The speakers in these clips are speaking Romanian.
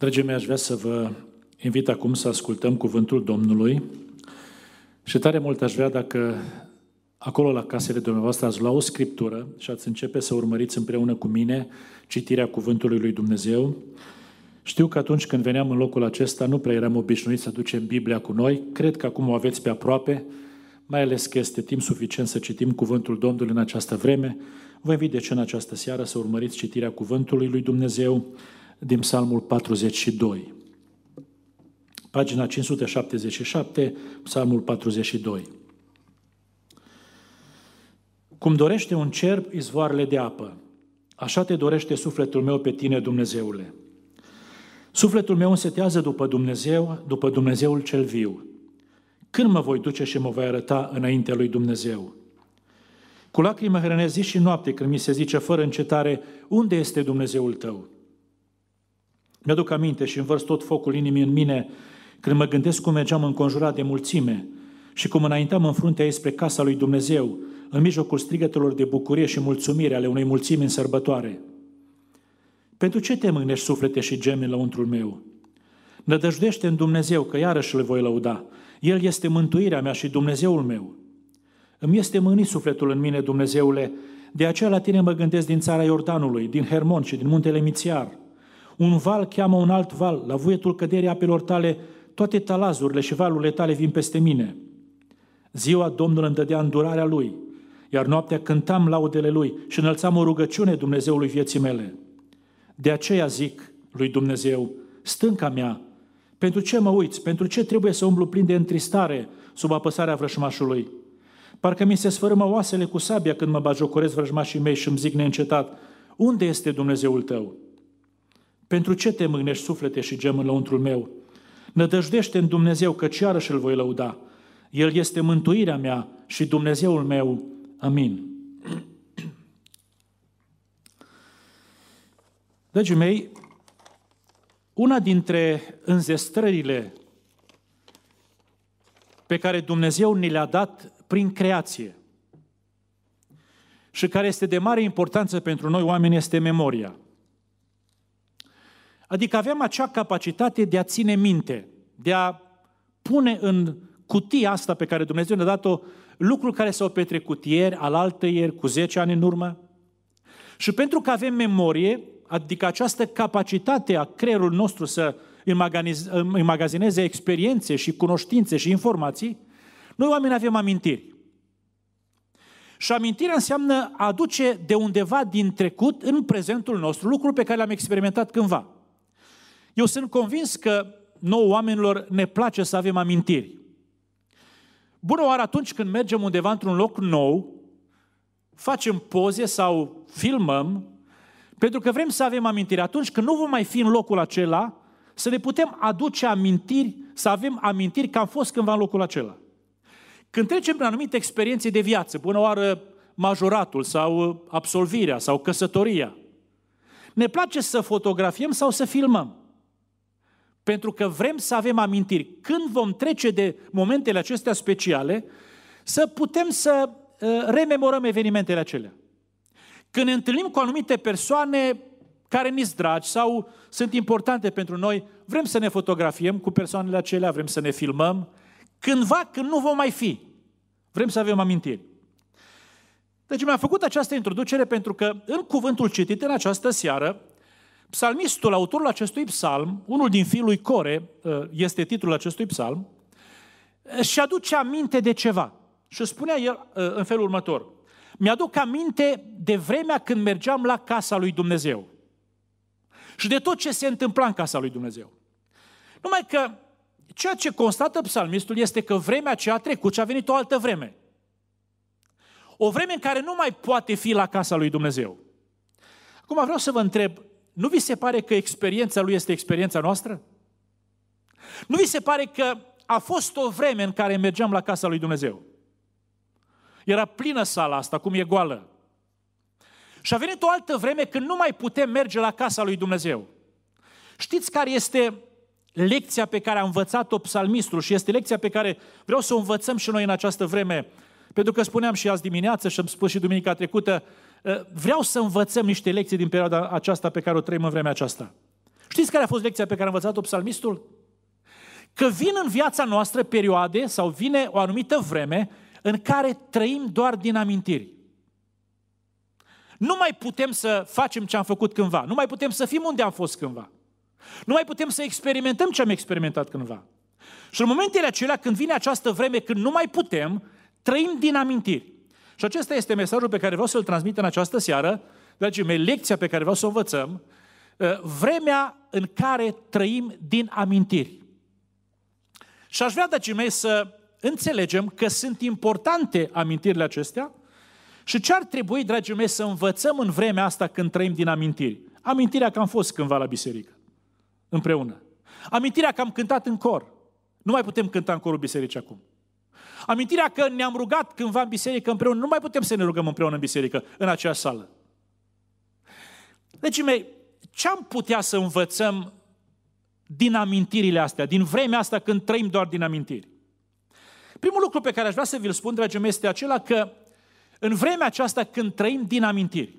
Dragii mei, aș vrea să vă invit acum să ascultăm cuvântul Domnului și tare mult aș vrea dacă acolo la casele dumneavoastră ați lua o scriptură și ați începe să urmăriți împreună cu mine citirea cuvântului lui Dumnezeu. Știu că atunci când veneam în locul acesta nu prea eram obișnuit să ducem Biblia cu noi. Cred că acum o aveți pe aproape, mai ales că este timp suficient să citim cuvântul Domnului în această vreme. Vă invit de ce în această seară să urmăriți citirea cuvântului lui Dumnezeu din Psalmul 42. Pagina 577, Psalmul 42. Cum dorește un cerb izvoarele de apă, așa te dorește sufletul meu pe tine, Dumnezeule. Sufletul meu însetează după Dumnezeu, după Dumnezeul cel viu. Când mă voi duce și mă voi arăta înaintea lui Dumnezeu? Cu lacrime hrănesc zi și noapte când mi se zice fără încetare, unde este Dumnezeul tău? Mi-aduc aminte și învărs tot focul inimii în mine când mă gândesc cum mergeam înconjurat de mulțime și cum înaintam în fruntea ei spre casa lui Dumnezeu, în mijlocul strigătelor de bucurie și mulțumire ale unei mulțimi în sărbătoare. Pentru ce te mânești suflete și gemi la untrul meu? Nădăjduiește în Dumnezeu, că iarăși îl voi lăuda. El este mântuirea mea și Dumnezeul meu. Îmi este mânit sufletul în mine, Dumnezeule, de aceea la tine mă gândesc din țara Iordanului, din Hermon și din muntele Mițiar. Un val cheamă un alt val, la vuietul căderii apelor tale, toate talazurile și valurile tale vin peste mine. Ziua Domnul îmi dădea îndurarea Lui, iar noaptea cântam laudele Lui și înălțam o rugăciune Dumnezeului vieții mele. De aceea zic lui Dumnezeu, stânca mea, pentru ce mă uiți? Pentru ce trebuie să umblu plin de întristare sub apăsarea vrășmașului? Parcă mi se sfărâmă oasele cu sabia când mă bajocoresc vrăjmașii mei și îmi zic neîncetat, unde este Dumnezeul tău? Pentru ce te mâgnești suflete și gem în lăuntrul meu? Nădăjdește în Dumnezeu, că iarăși îl voi lăuda. El este mântuirea mea și Dumnezeul meu. Amin. Dragii mei, una dintre înzestrările pe care Dumnezeu ni le-a dat prin creație și care este de mare importanță pentru noi oameni este memoria. Adică avem acea capacitate de a ține minte, de a pune în cutia asta pe care Dumnezeu ne-a dat-o lucruri care s-au petrecut ieri, alaltă ieri, cu 10 ani în urmă. Și pentru că avem memorie, adică această capacitate a creierului nostru să înmagazineze experiențe și cunoștințe și informații, noi oameni avem amintiri. Și amintirea înseamnă a aduce de undeva din trecut în prezentul nostru lucruri pe care le-am experimentat cândva. Eu sunt convins că nouă oamenilor ne place să avem amintiri. Bună oară atunci când mergem undeva într-un loc nou, facem poze sau filmăm, pentru că vrem să avem amintiri. Atunci când nu vom mai fi în locul acela, să ne putem aduce amintiri, să avem amintiri că am fost cândva în locul acela. Când trecem prin anumite experiențe de viață, bună oară majoratul sau absolvirea sau căsătoria, ne place să fotografiem sau să filmăm. Pentru că vrem să avem amintiri. Când vom trece de momentele acestea speciale, să putem să uh, rememorăm evenimentele acelea. Când ne întâlnim cu anumite persoane care ni dragi sau sunt importante pentru noi, vrem să ne fotografiem cu persoanele acelea, vrem să ne filmăm. Cândva, când nu vom mai fi, vrem să avem amintiri. Deci mi-am făcut această introducere pentru că în cuvântul citit în această seară, psalmistul, autorul acestui psalm, unul din fiul lui Core, uh, este titlul acestui psalm, și aduce aminte de ceva. Și spunea el uh, în felul următor. Mi-aduc aminte de vremea când mergeam la casa lui Dumnezeu. Și de tot ce se întâmpla în casa lui Dumnezeu. Numai că ceea ce constată psalmistul este că vremea ce a trecut și a venit o altă vreme. O vreme în care nu mai poate fi la casa lui Dumnezeu. Acum vreau să vă întreb, nu vi se pare că experiența lui este experiența noastră? Nu vi se pare că a fost o vreme în care mergeam la casa lui Dumnezeu? Era plină sala asta, cum e goală. Și a venit o altă vreme când nu mai putem merge la casa lui Dumnezeu. Știți care este lecția pe care a învățat-o psalmistul și este lecția pe care vreau să o învățăm și noi în această vreme? Pentru că spuneam și azi dimineață și am spus și duminica trecută, ă, vreau să învățăm niște lecții din perioada aceasta pe care o trăim în vremea aceasta. Știți care a fost lecția pe care a învățat-o psalmistul? Că vin în viața noastră perioade sau vine o anumită vreme în care trăim doar din amintiri. Nu mai putem să facem ce am făcut cândva. Nu mai putem să fim unde am fost cândva. Nu mai putem să experimentăm ce am experimentat cândva. Și în momentele acelea, când vine această vreme când nu mai putem, trăim din amintiri. Și acesta este mesajul pe care vreau să-l transmit în această seară, dragii mei, lecția pe care vreau să o învățăm, uh, vremea în care trăim din amintiri. Și aș vrea, dragii mei, să înțelegem că sunt importante amintirile acestea și ce ar trebui, dragii mei, să învățăm în vremea asta când trăim din amintiri. Amintirea că am fost cândva la biserică, împreună. Amintirea că am cântat în cor. Nu mai putem cânta în corul bisericii acum. Amintirea că ne-am rugat cândva în biserică împreună. Nu mai putem să ne rugăm împreună în biserică, în aceeași sală. Deci, mei, ce am putea să învățăm din amintirile astea, din vremea asta când trăim doar din amintiri? Primul lucru pe care aș vrea să vi-l spun, dragii mei, este acela că în vremea aceasta când trăim din amintiri,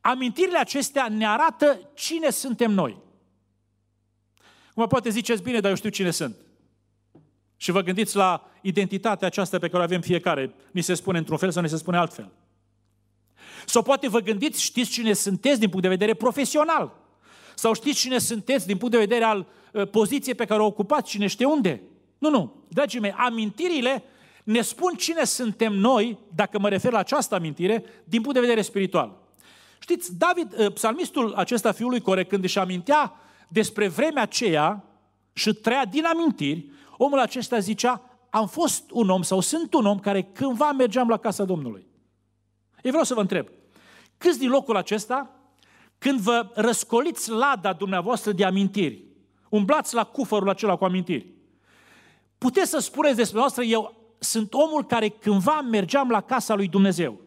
amintirile acestea ne arată cine suntem noi. Cum poate ziceți, bine, dar eu știu cine sunt. Și vă gândiți la identitatea aceasta pe care o avem fiecare. Ni se spune într-un fel sau ni se spune altfel. Sau poate vă gândiți, știți cine sunteți din punct de vedere profesional. Sau știți cine sunteți din punct de vedere al uh, poziției pe care o ocupați, cine știe unde. Nu, nu. Dragii mei, amintirile ne spun cine suntem noi, dacă mă refer la această amintire, din punct de vedere spiritual. Știți, David, uh, psalmistul acesta fiului Core, când își amintea despre vremea aceea și trăia din amintiri, omul acesta zicea, am fost un om sau sunt un om care cândva mergeam la casa Domnului. Eu vreau să vă întreb, câți din locul acesta, când vă răscoliți lada dumneavoastră de amintiri, umblați la cufărul acela cu amintiri, puteți să spuneți despre noastră, eu sunt omul care cândva mergeam la casa lui Dumnezeu.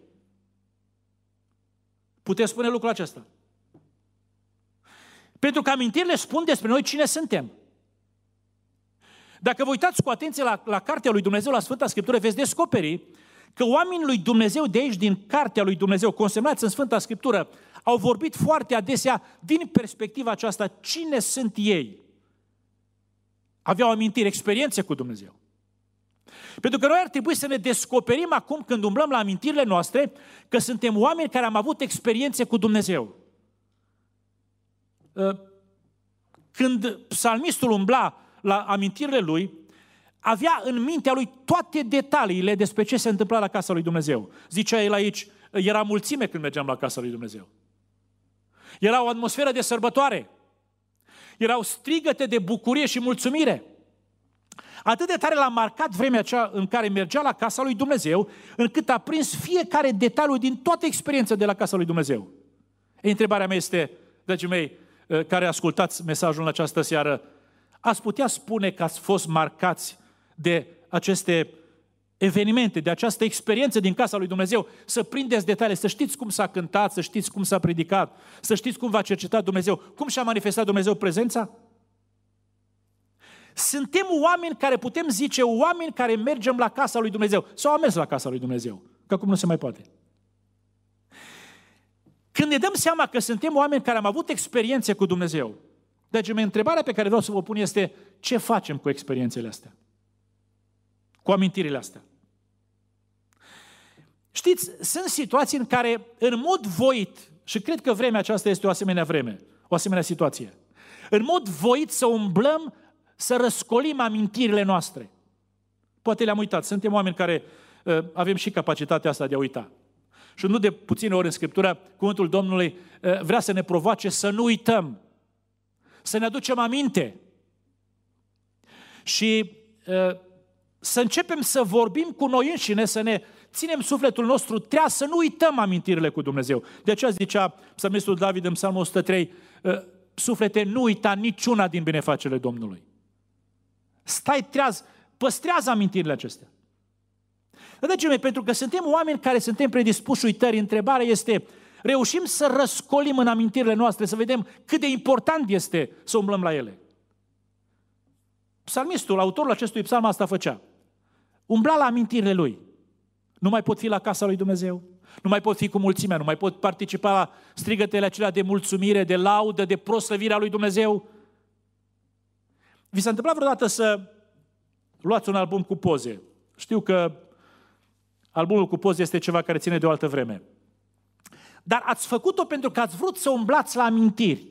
Puteți spune lucrul acesta. Pentru că amintirile spun despre noi cine suntem. Dacă vă uitați cu atenție la, la Cartea lui Dumnezeu, la Sfânta Scriptură, veți descoperi că oamenii lui Dumnezeu de aici, din Cartea lui Dumnezeu, consemnați în Sfânta Scriptură, au vorbit foarte adesea din perspectiva aceasta, cine sunt ei. Aveau amintiri, experiențe cu Dumnezeu. Pentru că noi ar trebui să ne descoperim acum când umblăm la amintirile noastre că suntem oameni care am avut experiențe cu Dumnezeu. Ă, când psalmistul umbla la amintirile lui, avea în mintea lui toate detaliile despre ce se întâmpla la casa lui Dumnezeu. Zicea el aici, era mulțime când mergeam la casa lui Dumnezeu. Era o atmosferă de sărbătoare. Erau strigăte de bucurie și mulțumire. Atât de tare l-a marcat vremea aceea în care mergea la casa lui Dumnezeu, încât a prins fiecare detaliu din toată experiența de la casa lui Dumnezeu. E, întrebarea mea este, dragii mei, eh, care ascultați mesajul în această seară, ați putea spune că ați fost marcați de aceste evenimente, de această experiență din casa lui Dumnezeu, să prindeți detalii, să știți cum s-a cântat, să știți cum s-a predicat, să știți cum v-a cercetat Dumnezeu, cum și-a manifestat Dumnezeu prezența? Suntem oameni care putem zice, oameni care mergem la casa lui Dumnezeu, sau am mers la casa lui Dumnezeu, că acum nu se mai poate. Când ne dăm seama că suntem oameni care am avut experiențe cu Dumnezeu, deci întrebarea pe care vreau să vă pun este, ce facem cu experiențele astea? Cu amintirile astea? Știți, sunt situații în care, în mod voit, și cred că vremea aceasta este o asemenea vreme, o asemenea situație, în mod voit să umblăm, să răscolim amintirile noastre. Poate le-am uitat. Suntem oameni care uh, avem și capacitatea asta de a uita. Și nu de puține ori în Scriptură, cuvântul Domnului uh, vrea să ne provoace să nu uităm să ne aducem aminte și uh, să începem să vorbim cu noi înșine, să ne ținem sufletul nostru treaz, să nu uităm amintirile cu Dumnezeu. De aceea zicea psalmistul David în psalmul 103, uh, suflete, nu uita niciuna din binefacerile Domnului. Stai treaz, păstrează amintirile acestea. Dragii mei, pentru că suntem oameni care suntem predispuși uitări, întrebarea este, reușim să răscolim în amintirile noastre, să vedem cât de important este să umblăm la ele. Psalmistul, autorul acestui psalm asta făcea. Umbla la amintirile lui. Nu mai pot fi la casa lui Dumnezeu, Nu mai pot fi cu mulțimea, nu mai pot participa la strigătele acelea de mulțumire, de laudă, de proslăvirea lui Dumnezeu. Vi s-a întâmplat vreodată să luați un album cu poze? Știu că albumul cu poze este ceva care ține de o altă vreme. Dar ați făcut-o pentru că ați vrut să umblați la amintiri.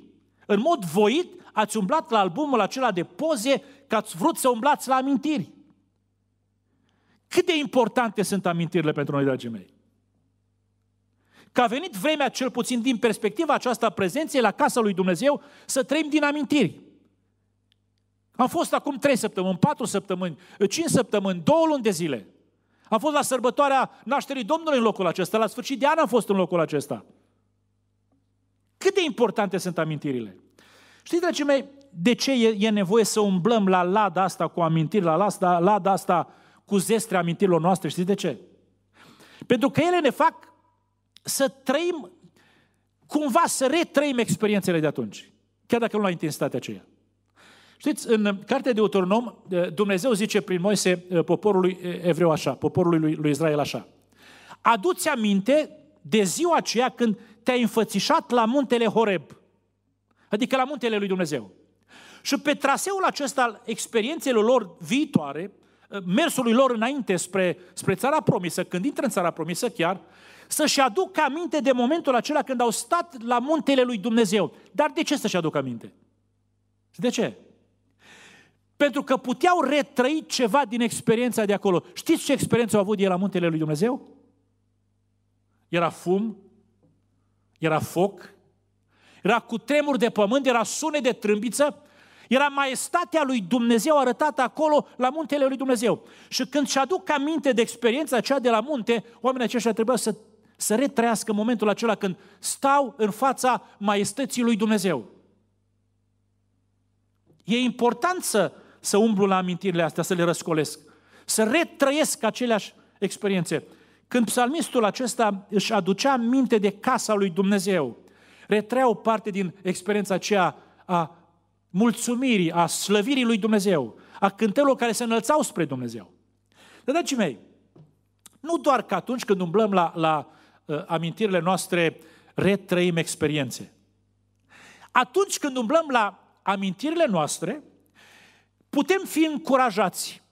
În mod voit ați umblat la albumul acela de poze că ați vrut să umblați la amintiri. Cât de importante sunt amintirile pentru noi, dragii mei? Că a venit vremea, cel puțin din perspectiva aceasta prezenței la casa lui Dumnezeu, să trăim din amintiri. Am fost acum trei săptămâni, patru săptămâni, cinci săptămâni, două luni de zile. Am fost la sărbătoarea nașterii Domnului în locul acesta, la sfârșit de an am fost în locul acesta. Cât de importante sunt amintirile? Știți, dragii mei, de ce e, e nevoie să umblăm la lada asta cu amintiri, la lada, lada asta cu zestre amintirilor noastre? Știți de ce? Pentru că ele ne fac să trăim, cumva să retrăim experiențele de atunci, chiar dacă nu la intensitatea aceea. Știți, în cartea de Autonom, Dumnezeu zice prin Moise poporului evreu așa, poporului lui, lui Israel așa. Aduți aminte de ziua aceea când te-ai înfățișat la muntele Horeb, adică la muntele lui Dumnezeu. Și pe traseul acesta al experiențelor lor viitoare, mersului lor înainte spre, spre țara promisă, când intră în țara promisă chiar, să-și aducă aminte de momentul acela când au stat la muntele lui Dumnezeu. Dar de ce să-și aducă aminte? De ce? Pentru că puteau retrăi ceva din experiența de acolo. Știți ce experiență au avut ei la muntele lui Dumnezeu? Era fum, era foc, era cu tremur de pământ, era sunet de trâmbiță, era maestatea lui Dumnezeu arătată acolo la muntele lui Dumnezeu. Și când și aduc aminte de experiența aceea de la munte, oamenii aceștia trebuia să, să retrăiască momentul acela când stau în fața maestății lui Dumnezeu. E important să, să umblu la amintirile astea, să le răscolesc, să retrăiesc aceleași experiențe. Când psalmistul acesta își aducea aminte de casa lui Dumnezeu, retrea o parte din experiența aceea a mulțumirii, a slăvirii lui Dumnezeu, a cântărilor care se înălțau spre Dumnezeu. Dar, dragii mei, nu doar că atunci când umblăm la, la uh, amintirile noastre, retrăim experiențe. Atunci când umblăm la amintirile noastre, putem fi încurajați.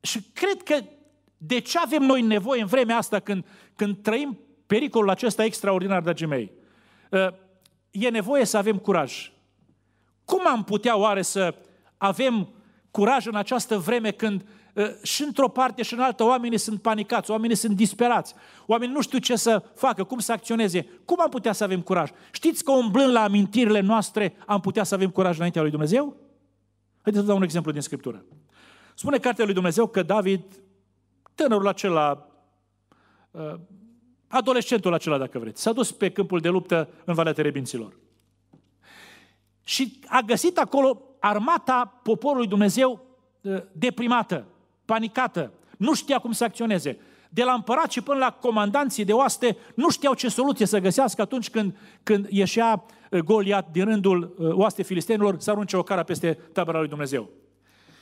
Și cred că de ce avem noi nevoie în vremea asta când, când trăim pericolul acesta extraordinar, dragii mei? Uh, e nevoie să avem curaj. Cum am putea oare să avem curaj în această vreme când uh, și într-o parte și în altă oamenii sunt panicați, oamenii sunt disperați, oamenii nu știu ce să facă, cum să acționeze. Cum am putea să avem curaj? Știți că umblând la amintirile noastre am putea să avem curaj înaintea lui Dumnezeu? Haideți să dau un exemplu din Scriptură. Spune cartea lui Dumnezeu că David, tânărul acela, uh, adolescentul acela, dacă vreți, s-a dus pe câmpul de luptă în Valea Terebinților. Și a găsit acolo armata poporului Dumnezeu uh, deprimată, panicată, nu știa cum să acționeze. De la împărat și până la comandanții de oaste nu știau ce soluție să găsească atunci când, când ieșea uh, Goliat din rândul uh, oaste filistenilor să arunce o cara peste tabăra lui Dumnezeu.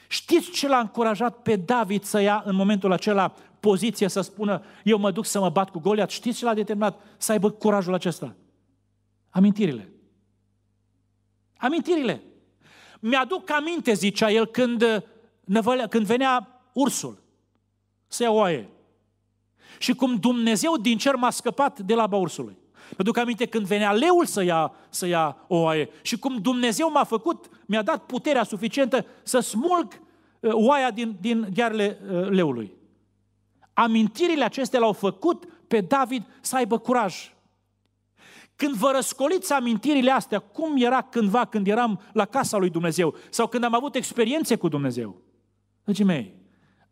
Știți ce l-a încurajat pe David să ia în momentul acela poziție să spună eu mă duc să mă bat cu Goliat? Știți ce l-a determinat să aibă curajul acesta? Amintirile. Amintirile. Mi-aduc aminte, zicea el, când, năvălea, când venea ursul să ia oaie. Și cum Dumnezeu din cer m-a scăpat de la ursului. Mă duc aminte când venea leul să ia, să ia o oaie și cum Dumnezeu m-a făcut, mi-a dat puterea suficientă să smulg uh, oaia din, din ghearele uh, leului. Amintirile acestea l-au făcut pe David să aibă curaj. Când vă răscoliți amintirile astea, cum era cândva când eram la casa lui Dumnezeu sau când am avut experiențe cu Dumnezeu? Dragii mei,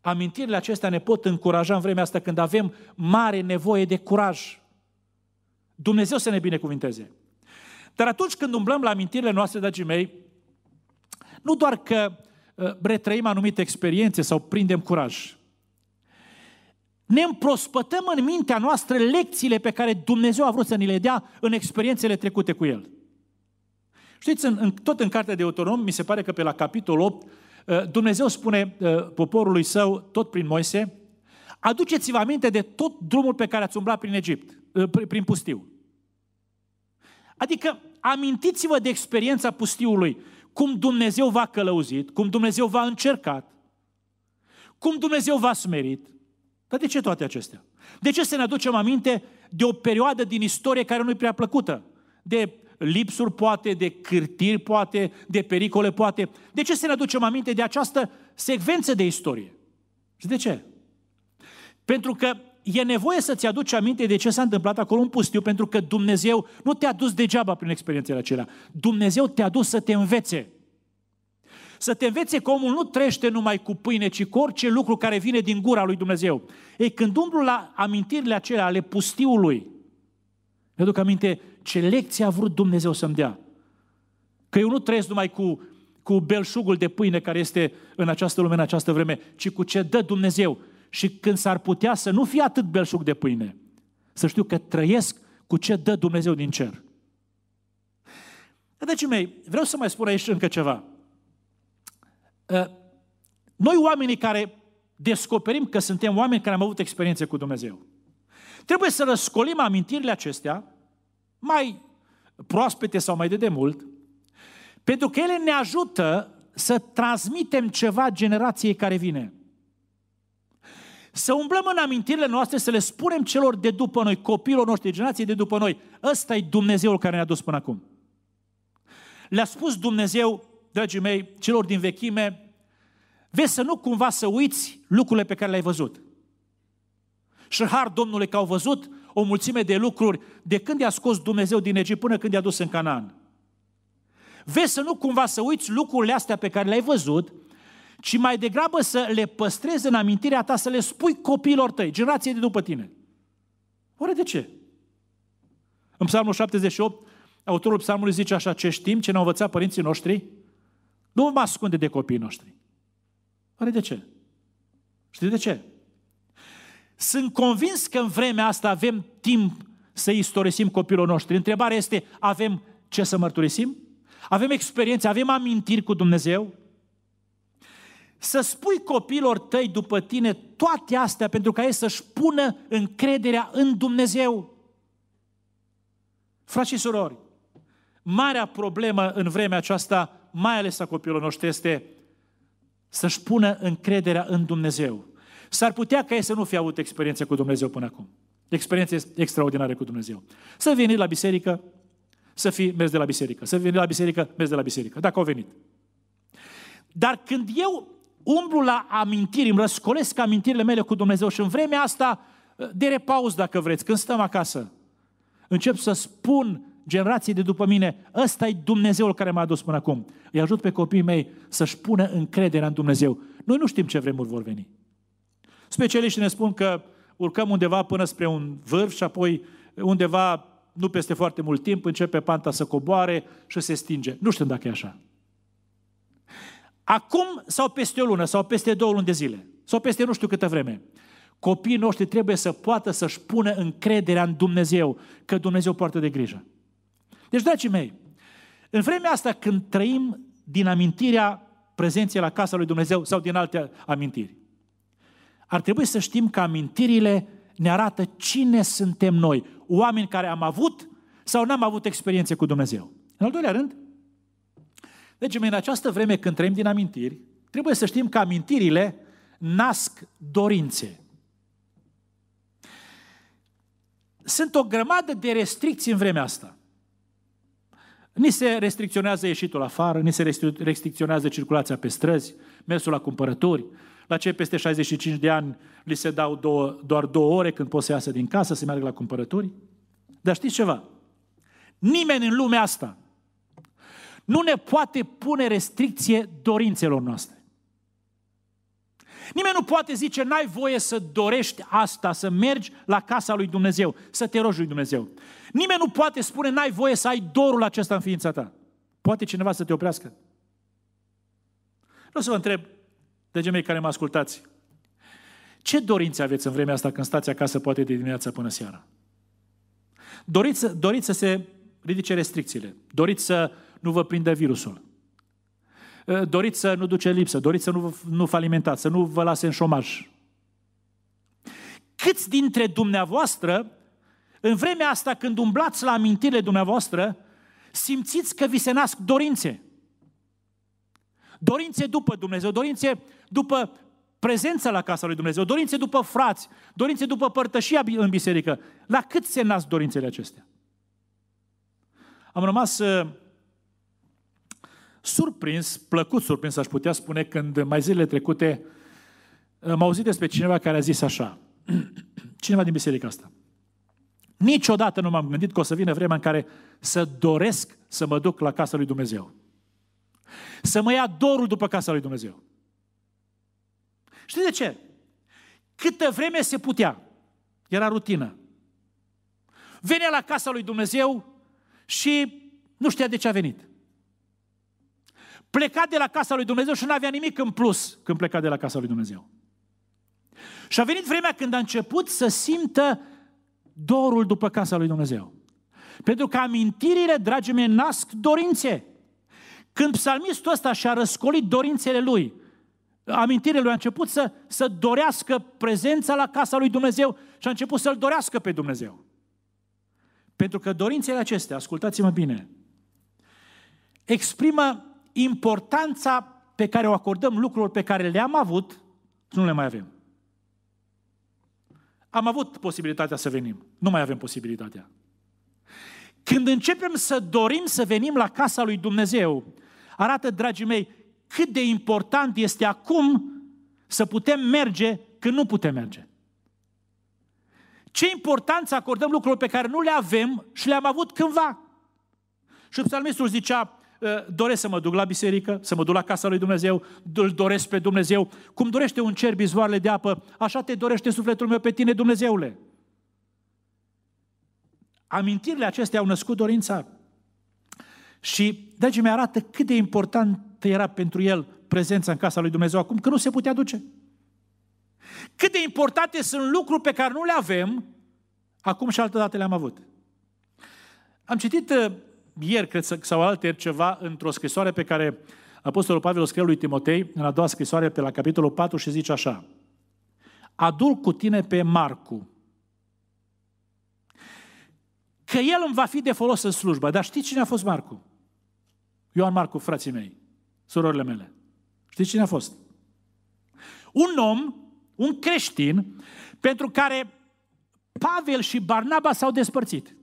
amintirile acestea ne pot încuraja în vremea asta când avem mare nevoie de curaj. Dumnezeu să ne binecuvinteze. Dar atunci când umblăm la amintirile noastre, dragii mei, nu doar că uh, retrăim anumite experiențe sau prindem curaj, ne împrospătăm în mintea noastră lecțiile pe care Dumnezeu a vrut să ni le dea în experiențele trecute cu El. Știți, în, în, tot în cartea de Autonom, mi se pare că pe la capitolul 8, uh, Dumnezeu spune uh, poporului său, tot prin Moise, Aduceți-vă aminte de tot drumul pe care ați umblat prin Egipt, ă, prin pustiu. Adică amintiți-vă de experiența pustiului, cum Dumnezeu v-a călăuzit, cum Dumnezeu v-a încercat, cum Dumnezeu v-a smerit. Dar de ce toate acestea? De ce să ne aducem aminte de o perioadă din istorie care nu-i prea plăcută? De lipsuri poate, de cârtiri poate, de pericole poate. De ce să ne aducem aminte de această secvență de istorie? Și de ce? Pentru că e nevoie să-ți aduci aminte de ce s-a întâmplat acolo în pustiu, pentru că Dumnezeu nu te-a dus degeaba prin experiențele acelea. Dumnezeu te-a dus să te învețe. Să te învețe că omul nu trește numai cu pâine, ci cu orice lucru care vine din gura lui Dumnezeu. Ei, când umblu la amintirile acelea ale pustiului, mi-aduc aminte ce lecție a vrut Dumnezeu să-mi dea. Că eu nu trăiesc numai cu, cu belșugul de pâine care este în această lume, în această vreme, ci cu ce dă Dumnezeu. Și când s-ar putea să nu fie atât belșug de pâine, să știu că trăiesc cu ce dă Dumnezeu din cer. Dragii mei, vreau să mai spun aici încă ceva. Ă, noi oamenii care descoperim că suntem oameni care am avut experiențe cu Dumnezeu, trebuie să răscolim amintirile acestea, mai proaspete sau mai de demult, pentru că ele ne ajută să transmitem ceva generației care vine. Să umblăm în amintirile noastre, să le spunem celor de după noi, copiilor noștri, generației de după noi, ăsta e Dumnezeul care ne-a dus până acum. Le-a spus Dumnezeu dragii mei, celor din vechime, vezi să nu cumva să uiți lucrurile pe care le-ai văzut. Și har Domnului că au văzut o mulțime de lucruri de când i-a scos Dumnezeu din Egipt până când i-a dus în Canaan. Vezi să nu cumva să uiți lucrurile astea pe care le-ai văzut, ci mai degrabă să le păstrezi în amintirea ta, să le spui copiilor tăi, generației de după tine. Oare de ce? În Psalmul 78, autorul psalmului zice așa, ce știm, ce ne-au învățat părinții noștri, nu mă ascunde de copiii noștri. Oare de ce? Știi de ce? Sunt convins că în vremea asta avem timp să istorisim copilul noștri. Întrebarea este, avem ce să mărturisim? Avem experiențe, avem amintiri cu Dumnezeu? Să spui copilor tăi după tine toate astea pentru ca ei să-și pună încrederea în Dumnezeu. Frați și surori, marea problemă în vremea aceasta mai ales a copilului noștri, este să-și pună încrederea în Dumnezeu. S-ar putea ca ei să nu fie avut experiențe cu Dumnezeu până acum. Experiențe extraordinare cu Dumnezeu. Să veni la biserică, să fi mers de la biserică. Să veni la biserică, mers de la biserică. Dacă au venit. Dar când eu umblu la amintiri, îmi răscolesc amintirile mele cu Dumnezeu și în vremea asta de repaus, dacă vreți, când stăm acasă, încep să spun generației de după mine, ăsta e Dumnezeul care m-a adus până acum. Îi ajut pe copiii mei să-și pună încrederea în Dumnezeu. Noi nu știm ce vremuri vor veni. Specialiștii ne spun că urcăm undeva până spre un vârf și apoi undeva, nu peste foarte mult timp, începe panta să coboare și se stinge. Nu știm dacă e așa. Acum sau peste o lună sau peste două luni de zile sau peste nu știu câtă vreme, copiii noștri trebuie să poată să-și pună încrederea în Dumnezeu, că Dumnezeu poartă de grijă. Deci, dragii mei, în vremea asta când trăim din amintirea prezenței la casa lui Dumnezeu sau din alte amintiri, ar trebui să știm că amintirile ne arată cine suntem noi, oameni care am avut sau n-am avut experiențe cu Dumnezeu. În al doilea rând, deci în această vreme când trăim din amintiri, trebuie să știm că amintirile nasc dorințe. Sunt o grămadă de restricții în vremea asta. Ni se restricționează ieșitul afară, ni se restricționează circulația pe străzi, mersul la cumpărături. La cei peste 65 de ani li se dau două, doar două ore când pot să iasă din casă, să meargă la cumpărături. Dar știți ceva? Nimeni în lumea asta nu ne poate pune restricție dorințelor noastre. Nimeni nu poate zice, n-ai voie să dorești asta, să mergi la casa lui Dumnezeu, să te rogi lui Dumnezeu. Nimeni nu poate spune, n-ai voie să ai dorul acesta în ființa ta. Poate cineva să te oprească? Vreau să vă întreb, de mei care mă ascultați, ce dorințe aveți în vremea asta când stați acasă, poate de dimineața până seara? Doriți, doriți să se ridice restricțiile, doriți să nu vă prindă virusul, Ă, doriți să nu duce lipsă, doriți să nu, nu falimentați, să nu vă lase în șomaj. câți dintre dumneavoastră, în vremea asta când umblați la amintirile dumneavoastră, simțiți că vi se nasc dorințe? Dorințe după Dumnezeu, dorințe după prezența la casa lui Dumnezeu, dorințe după frați, dorințe după părtășia în biserică. La cât se nasc dorințele acestea? Am rămas uh, surprins, plăcut surprins, aș putea spune, când mai zilele trecute am auzit despre cineva care a zis așa, cineva din biserica asta. Niciodată nu m-am gândit că o să vină vremea în care să doresc să mă duc la casa lui Dumnezeu. Să mă ia dorul după casa lui Dumnezeu. Știți de ce? Câtă vreme se putea. Era rutină. Venea la casa lui Dumnezeu și nu știa de ce a venit. Pleca de la casa lui Dumnezeu și nu avea nimic în plus când pleca de la casa lui Dumnezeu. Și a venit vremea când a început să simtă dorul după casa lui Dumnezeu. Pentru că amintirile, dragii mei, nasc dorințe. Când psalmistul ăsta și-a răscolit dorințele lui, amintirile lui a început să, să dorească prezența la casa lui Dumnezeu și a început să-L dorească pe Dumnezeu. Pentru că dorințele acestea, ascultați-mă bine, exprimă importanța pe care o acordăm lucrurilor pe care le-am avut, nu le mai avem. Am avut posibilitatea să venim, nu mai avem posibilitatea. Când începem să dorim să venim la casa lui Dumnezeu, arată, dragii mei, cât de important este acum să putem merge când nu putem merge. Ce importanță acordăm lucrurilor pe care nu le avem și le-am avut cândva. Și psalmistul zicea, ă, doresc să mă duc la biserică, să mă duc la casa lui Dumnezeu, îl doresc pe Dumnezeu. Cum dorește un cer bizoarele de apă, așa te dorește sufletul meu pe tine, Dumnezeule. Amintirile acestea au născut dorința. Și, dragii mei, arată cât de important era pentru el prezența în casa lui Dumnezeu acum, că nu se putea duce. Cât de importante sunt lucruri pe care nu le avem, acum și altă dată le-am avut. Am citit uh, ieri, cred, sau alte ceva, într-o scrisoare pe care Apostolul Pavel o scrie lui Timotei, în a doua scrisoare, pe la capitolul 4, și zice așa, Adul cu tine pe Marcu, că el îmi va fi de folos în slujbă. Dar știți cine a fost Marcu? Ioan Marcu, frații mei, surorile mele. Știți cine a fost? Un om, un creștin, pentru care Pavel și Barnaba s-au despărțit.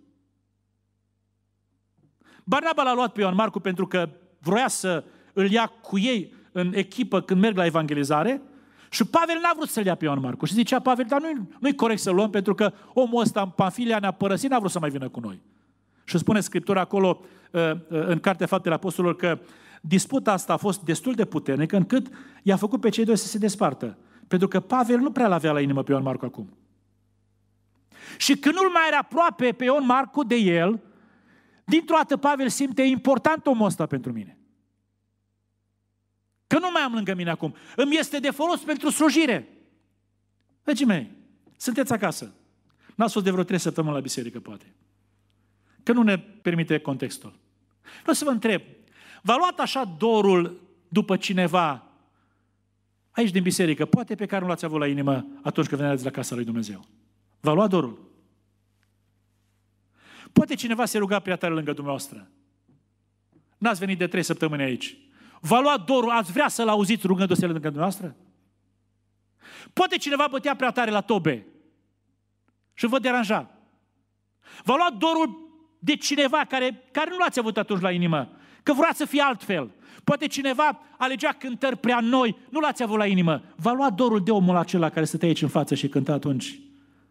Barnaba l-a luat pe Ioan Marcu pentru că vroia să îl ia cu ei în echipă când merg la evangelizare și Pavel n-a vrut să-l ia pe Ioan Marcu. Și zicea Pavel, dar nu-i, nu corect să-l luăm pentru că omul ăsta în Panfilia ne-a părăsit, n-a vrut să mai vină cu noi. Și spune Scriptura acolo, uh, uh, în Cartea Faptele Apostolilor, că disputa asta a fost destul de puternică încât i-a făcut pe cei doi să se despartă. Pentru că Pavel nu prea l-avea la inimă pe Ioan Marcu acum. Și când nu-l mai era aproape pe Ion Marcu de el, dintr-o dată Pavel simte important omul ăsta pentru mine. Că nu mai am lângă mine acum. Îmi este de folos pentru slujire. Dragii mei, sunteți acasă. N-ați fost de vreo trei săptămâni la biserică, poate. Că nu ne permite contextul. Vreau să vă întreb, v-a luat așa dorul după cineva aici din biserică, poate pe care nu l-ați avut la inimă atunci când veneați la casa lui Dumnezeu? V-a luat dorul? Poate cineva se ruga prea tare lângă dumneavoastră. N-ați venit de trei săptămâni aici. V-a luat dorul, ați vrea să-l auziți rugându-se lângă dumneavoastră? Poate cineva bătea prea tare la tobe și vă deranja. V-a luat dorul de cineva care, care nu l-ați avut atunci la inimă, că vrea să fie altfel. Poate cineva alegea cântări prea noi, nu l-ați avut la inimă. V-a luat dorul de omul acela care stătea aici în față și cânta atunci.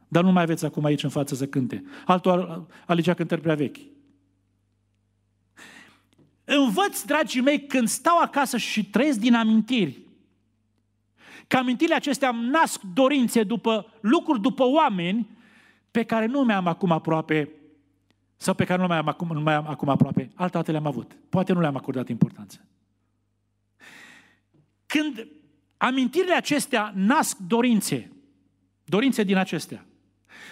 Dar nu mai aveți acum aici în față să cânte. Altul alegea cântări prea vechi. Învăț, dragii mei, când stau acasă și trăiesc din amintiri, că amintirile acestea nasc dorințe după lucruri, după oameni pe care nu mi-am acum aproape sau pe care nu mai am acum, nu mai am acum aproape. Altă dată le-am avut. Poate nu le-am acordat importanță. Când amintirile acestea nasc dorințe, dorințe din acestea,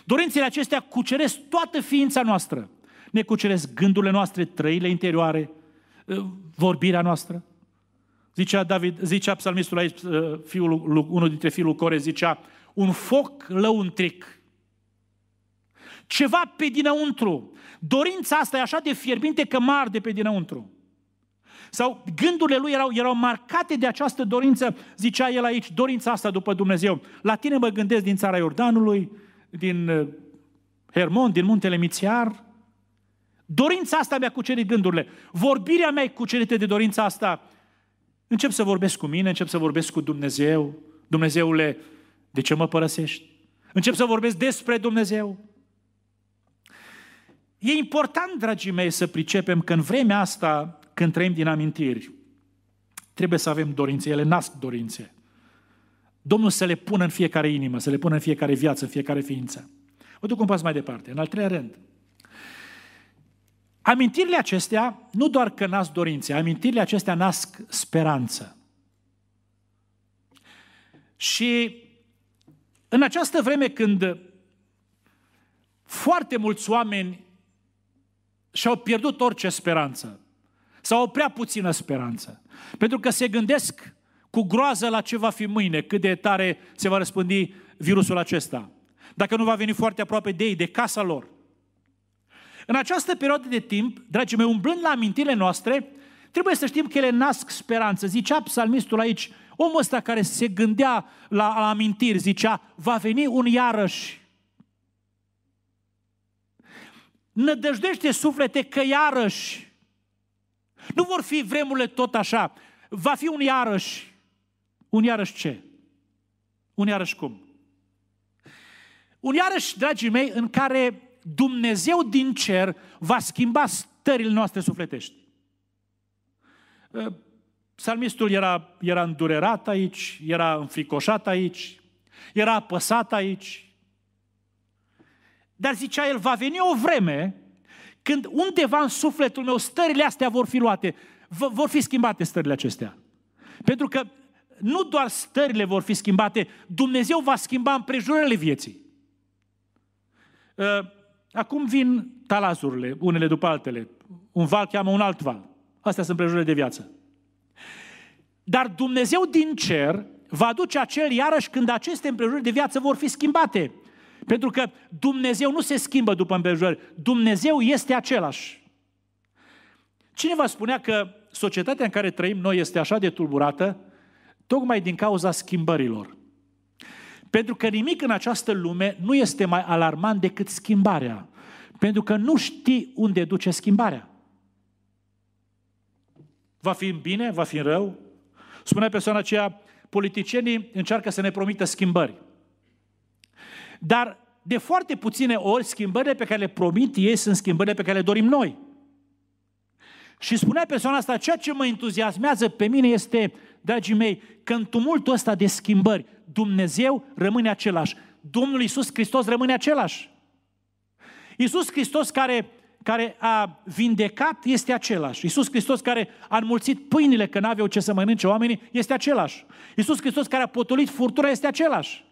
dorințele acestea cuceresc toată ființa noastră. Ne cuceresc gândurile noastre, trăile interioare, ă, vorbirea noastră. Zicea David, zicea psalmistul aici, ă, fiul, unul dintre fiul Core, zicea, un foc lăuntric. Ceva pe dinăuntru. Dorința asta e așa de fierbinte că mă arde pe dinăuntru. Sau gândurile lui erau, erau marcate de această dorință, zicea el aici, dorința asta după Dumnezeu. La tine mă gândesc din țara Iordanului, din uh, Hermon, din muntele Mițiar. Dorința asta mi-a cucerit gândurile. Vorbirea mea e cucerită de dorința asta. Încep să vorbesc cu mine, încep să vorbesc cu Dumnezeu. Dumnezeule, de ce mă părăsești? Încep să vorbesc despre Dumnezeu. E important, dragii mei, să pricepem că în vremea asta, când trăim din amintiri, trebuie să avem dorințe, ele nasc dorințe. Domnul să le pună în fiecare inimă, să le pună în fiecare viață, în fiecare ființă. O duc un pas mai departe. În al treilea rând, amintirile acestea nu doar că nasc dorințe, amintirile acestea nasc speranță. Și în această vreme când foarte mulți oameni și-au pierdut orice speranță, sau o prea puțină speranță, pentru că se gândesc cu groază la ce va fi mâine, cât de tare se va răspândi virusul acesta, dacă nu va veni foarte aproape de ei, de casa lor. În această perioadă de timp, dragii mei, umblând la amintirile noastre, trebuie să știm că ele nasc speranță. Zicea psalmistul aici, omul ăsta care se gândea la, la amintiri, zicea, va veni un iarăși. Nădăjdește suflete că iarăși. Nu vor fi vremurile tot așa. Va fi un iarăși. Un iarăși ce? Un iarăși cum? Un iarăși, dragii mei, în care Dumnezeu din cer va schimba stările noastre sufletești. Psalmistul era, era îndurerat aici, era înfricoșat aici, era apăsat aici. Dar zicea el, va veni o vreme când undeva în sufletul meu stările astea vor fi luate, vor fi schimbate stările acestea. Pentru că nu doar stările vor fi schimbate, Dumnezeu va schimba împrejurările vieții. Ă, acum vin talazurile, unele după altele. Un val cheamă un alt val. Astea sunt împrejurările de viață. Dar Dumnezeu din cer va aduce acel iarăși când aceste împrejurări de viață vor fi schimbate. Pentru că Dumnezeu nu se schimbă după împrejurări. Dumnezeu este același. Cineva spunea că societatea în care trăim noi este așa de tulburată tocmai din cauza schimbărilor. Pentru că nimic în această lume nu este mai alarmant decât schimbarea. Pentru că nu știi unde duce schimbarea. Va fi în bine, va fi în rău, Spunea persoana aceea, politicienii încearcă să ne promită schimbări. Dar de foarte puține ori schimbările pe care le promit ei sunt schimbările pe care le dorim noi. Și spunea persoana asta, ceea ce mă entuziasmează pe mine este, dragii mei, că în tumultul ăsta de schimbări, Dumnezeu rămâne același. Domnul Iisus Hristos rămâne același. Iisus Hristos care care a vindecat este același. Iisus Hristos care a înmulțit pâinile că n-aveau ce să mănânce oamenii este același. Iisus Hristos care a potolit furtura este același.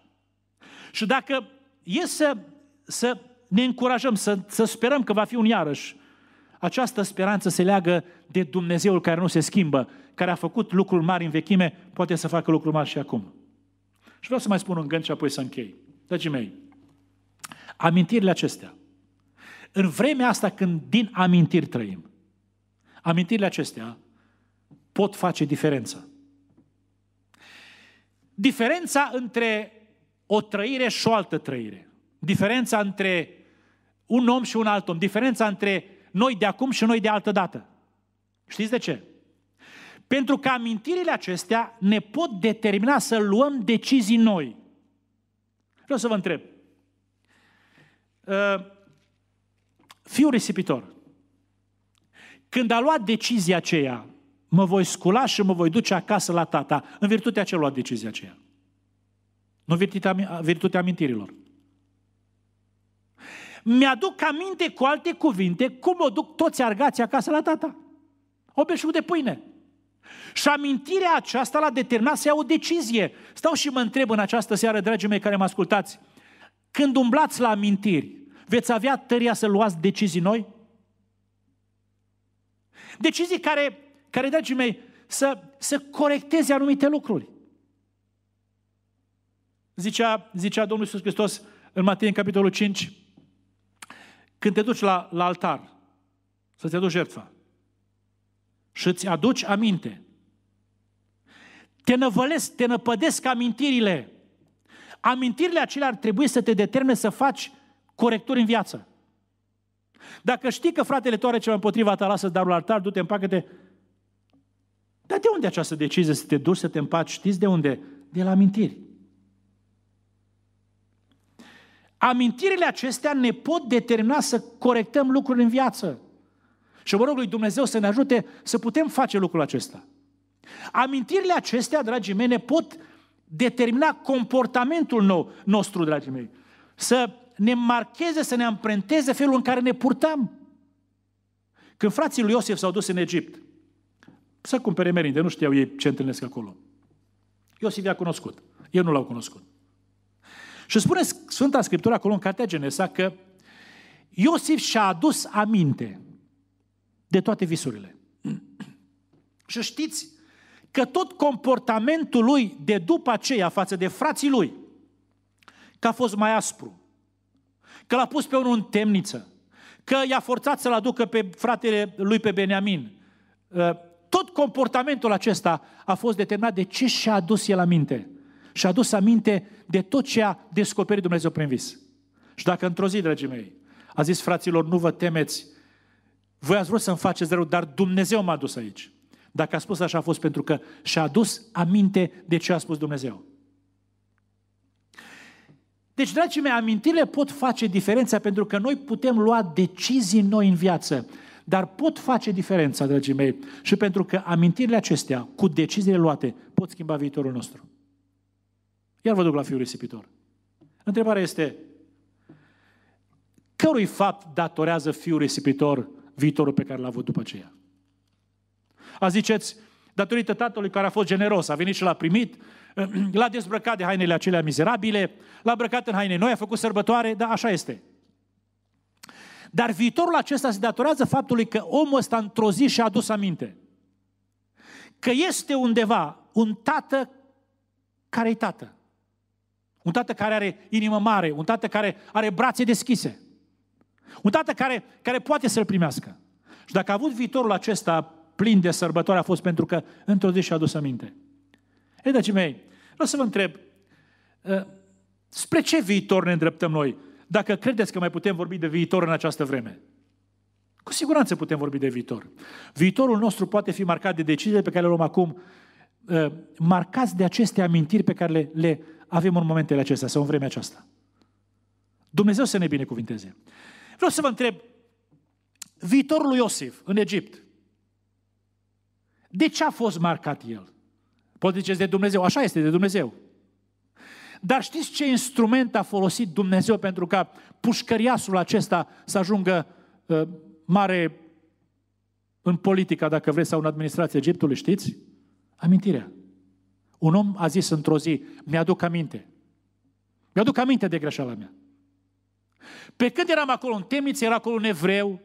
Și dacă e să, să ne încurajăm, să, să sperăm că va fi un iarăși, această speranță se leagă de Dumnezeul care nu se schimbă, care a făcut lucruri mari în vechime, poate să facă lucruri mari și acum. Și vreau să mai spun un gând și apoi să închei. Dragii mei, amintirile acestea, în vremea asta când din amintiri trăim, amintirile acestea pot face diferența. Diferența între o trăire și o altă trăire. Diferența între un om și un alt om. Diferența între noi de acum și noi de altă dată. Știți de ce? Pentru că amintirile acestea ne pot determina să luăm decizii noi. Vreau să vă întreb. Uh, fiul risipitor, când a luat decizia aceea, mă voi scula și mă voi duce acasă la tata, în virtutea ce a luat decizia aceea? Nu virtutea, virtutea amintirilor. Mi-aduc aminte cu alte cuvinte cum o duc toți argații acasă la tata. O beșug de pâine. Și amintirea aceasta l-a determinat să ia o decizie. Stau și mă întreb în această seară, dragii mei care mă ascultați, când umblați la amintiri, veți avea tăria să luați decizii noi? Decizii care, care dragii mei, să, să corecteze anumite lucruri. zicea, zicea Domnul Iisus Hristos în Matei, în capitolul 5, când te duci la, la altar să-ți aduci jertfa și îți aduci aminte, te năvălesc, te năpădesc amintirile. Amintirile acelea ar trebui să te determine să faci corecturi în viață. Dacă știi că fratele tău are ceva împotriva ta, lasă darul altar, du-te, împacă-te. Dar de unde această decizie să te duci, să te împaci? Știți de unde? De la amintiri. Amintirile acestea ne pot determina să corectăm lucruri în viață. Și mă rog lui Dumnezeu să ne ajute să putem face lucrul acesta. Amintirile acestea, dragii mei, ne pot determina comportamentul nou, nostru, dragii mei. Să ne marcheze, să ne amprenteze felul în care ne purtăm. Când frații lui Iosif s-au dus în Egipt, să cumpere merinde, nu știau ei ce întâlnesc acolo. Iosif i-a cunoscut. Eu nu l-au cunoscut. Și spune Sfânta Scriptură acolo în Cartea Genesa că Iosif și-a adus aminte de toate visurile. Și știți că tot comportamentul lui de după aceea față de frații lui, că a fost mai aspru, că l-a pus pe unul în temniță, că i-a forțat să-l aducă pe fratele lui pe Beniamin. Uh, tot comportamentul acesta a fost determinat de ce și-a adus el aminte. Și-a adus aminte de tot ce a descoperit Dumnezeu prin vis. Și dacă într-o zi, dragii mei, a zis fraților, nu vă temeți, voi ați vrut să-mi faceți rău, dar Dumnezeu m-a dus aici. Dacă a spus așa, a fost pentru că și-a adus aminte de ce a spus Dumnezeu. Deci, dragii mei, amintirile pot face diferența pentru că noi putem lua decizii noi în viață, dar pot face diferența, dragii mei, și pentru că amintirile acestea, cu deciziile luate, pot schimba viitorul nostru. Iar vă duc la fiul risipitor. Întrebarea este, cărui fapt datorează fiul risipitor viitorul pe care l-a avut după aceea? A ziceți, datorită tatălui care a fost generos, a venit și l-a primit, l-a dezbrăcat de hainele acelea mizerabile, l-a îmbrăcat în haine noi, a făcut sărbătoare, da, așa este. Dar viitorul acesta se datorează faptului că omul ăsta într-o zi și-a adus aminte că este undeva un tată care e tată. Un tată care are inimă mare, un tată care are brațe deschise. Un tată care, care poate să-l primească. Și dacă a avut viitorul acesta plin de sărbătoare, a fost pentru că într-o zi și-a adus aminte. Ei, dragii mei, vreau să vă întreb, ă, spre ce viitor ne îndreptăm noi? Dacă credeți că mai putem vorbi de viitor în această vreme. Cu siguranță putem vorbi de viitor. Viitorul nostru poate fi marcat de deciziile pe care le luăm acum, ă, marcați de aceste amintiri pe care le, le avem în momentele acestea sau în vremea aceasta. Dumnezeu să ne binecuvinteze. Vreau să vă întreb, viitorul lui Iosif în Egipt, de ce a fost marcat el? Poate ziceți de Dumnezeu, așa este, de Dumnezeu. Dar știți ce instrument a folosit Dumnezeu pentru ca pușcăriasul acesta să ajungă uh, mare în politica, dacă vreți, sau în administrația Egiptului, știți? Amintirea. Un om a zis într-o zi, mi-aduc aminte. Mi-aduc aminte de greșeala mea. Pe când eram acolo în temniță, era acolo un evreu,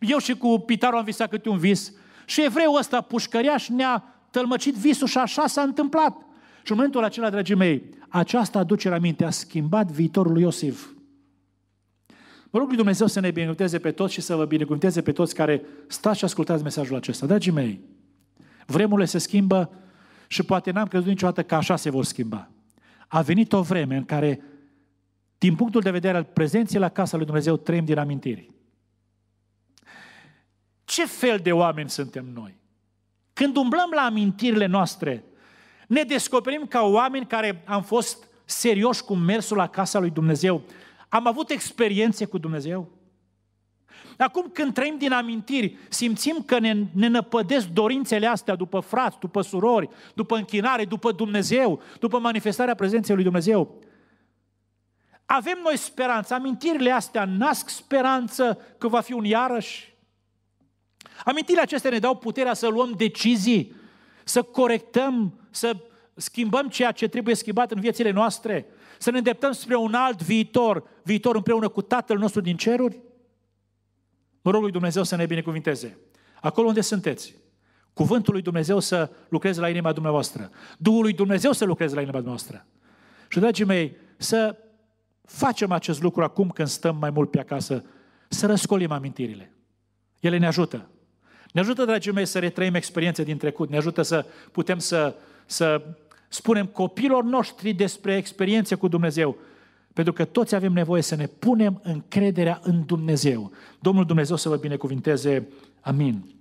eu și cu Pitaru am visat câte un vis, și evreul ăsta pușcăriaș ne-a tălmăcit visul și așa s-a întâmplat. Și în momentul acela, dragii mei, această aducere aminte a schimbat viitorul lui Iosif. Mă rog lui Dumnezeu să ne binecuvânteze pe toți și să vă binecuvânteze pe toți care stați și ascultați mesajul acesta. Dragii mei, vremurile se schimbă și poate n-am crezut niciodată că așa se vor schimba. A venit o vreme în care, din punctul de vedere al prezenței la casa lui Dumnezeu, trăim din amintiri. Ce fel de oameni suntem noi? Când umblăm la amintirile noastre, ne descoperim ca oameni care am fost serioși cu mersul la casa lui Dumnezeu. Am avut experiențe cu Dumnezeu. Acum când trăim din amintiri, simțim că ne, ne năpădesc dorințele astea după frați, după surori, după închinare, după Dumnezeu, după manifestarea prezenței lui Dumnezeu. Avem noi speranță. Amintirile astea nasc speranță că va fi un iarăși Amintirile acestea ne dau puterea să luăm decizii, să corectăm, să schimbăm ceea ce trebuie schimbat în viețile noastre, să ne îndreptăm spre un alt viitor, viitor împreună cu Tatăl nostru din ceruri? Mă rog lui Dumnezeu să ne binecuvinteze. Acolo unde sunteți, cuvântul lui Dumnezeu să lucreze la inima dumneavoastră, Duhul lui Dumnezeu să lucreze la inima dumneavoastră. Și, dragii mei, să facem acest lucru acum când stăm mai mult pe acasă, să răscolim amintirile. Ele ne ajută. Ne ajută, dragii mei, să retrăim experiențe din trecut. Ne ajută să putem să, să spunem copilor noștri despre experiențe cu Dumnezeu. Pentru că toți avem nevoie să ne punem încrederea în Dumnezeu. Domnul Dumnezeu să vă binecuvinteze. Amin.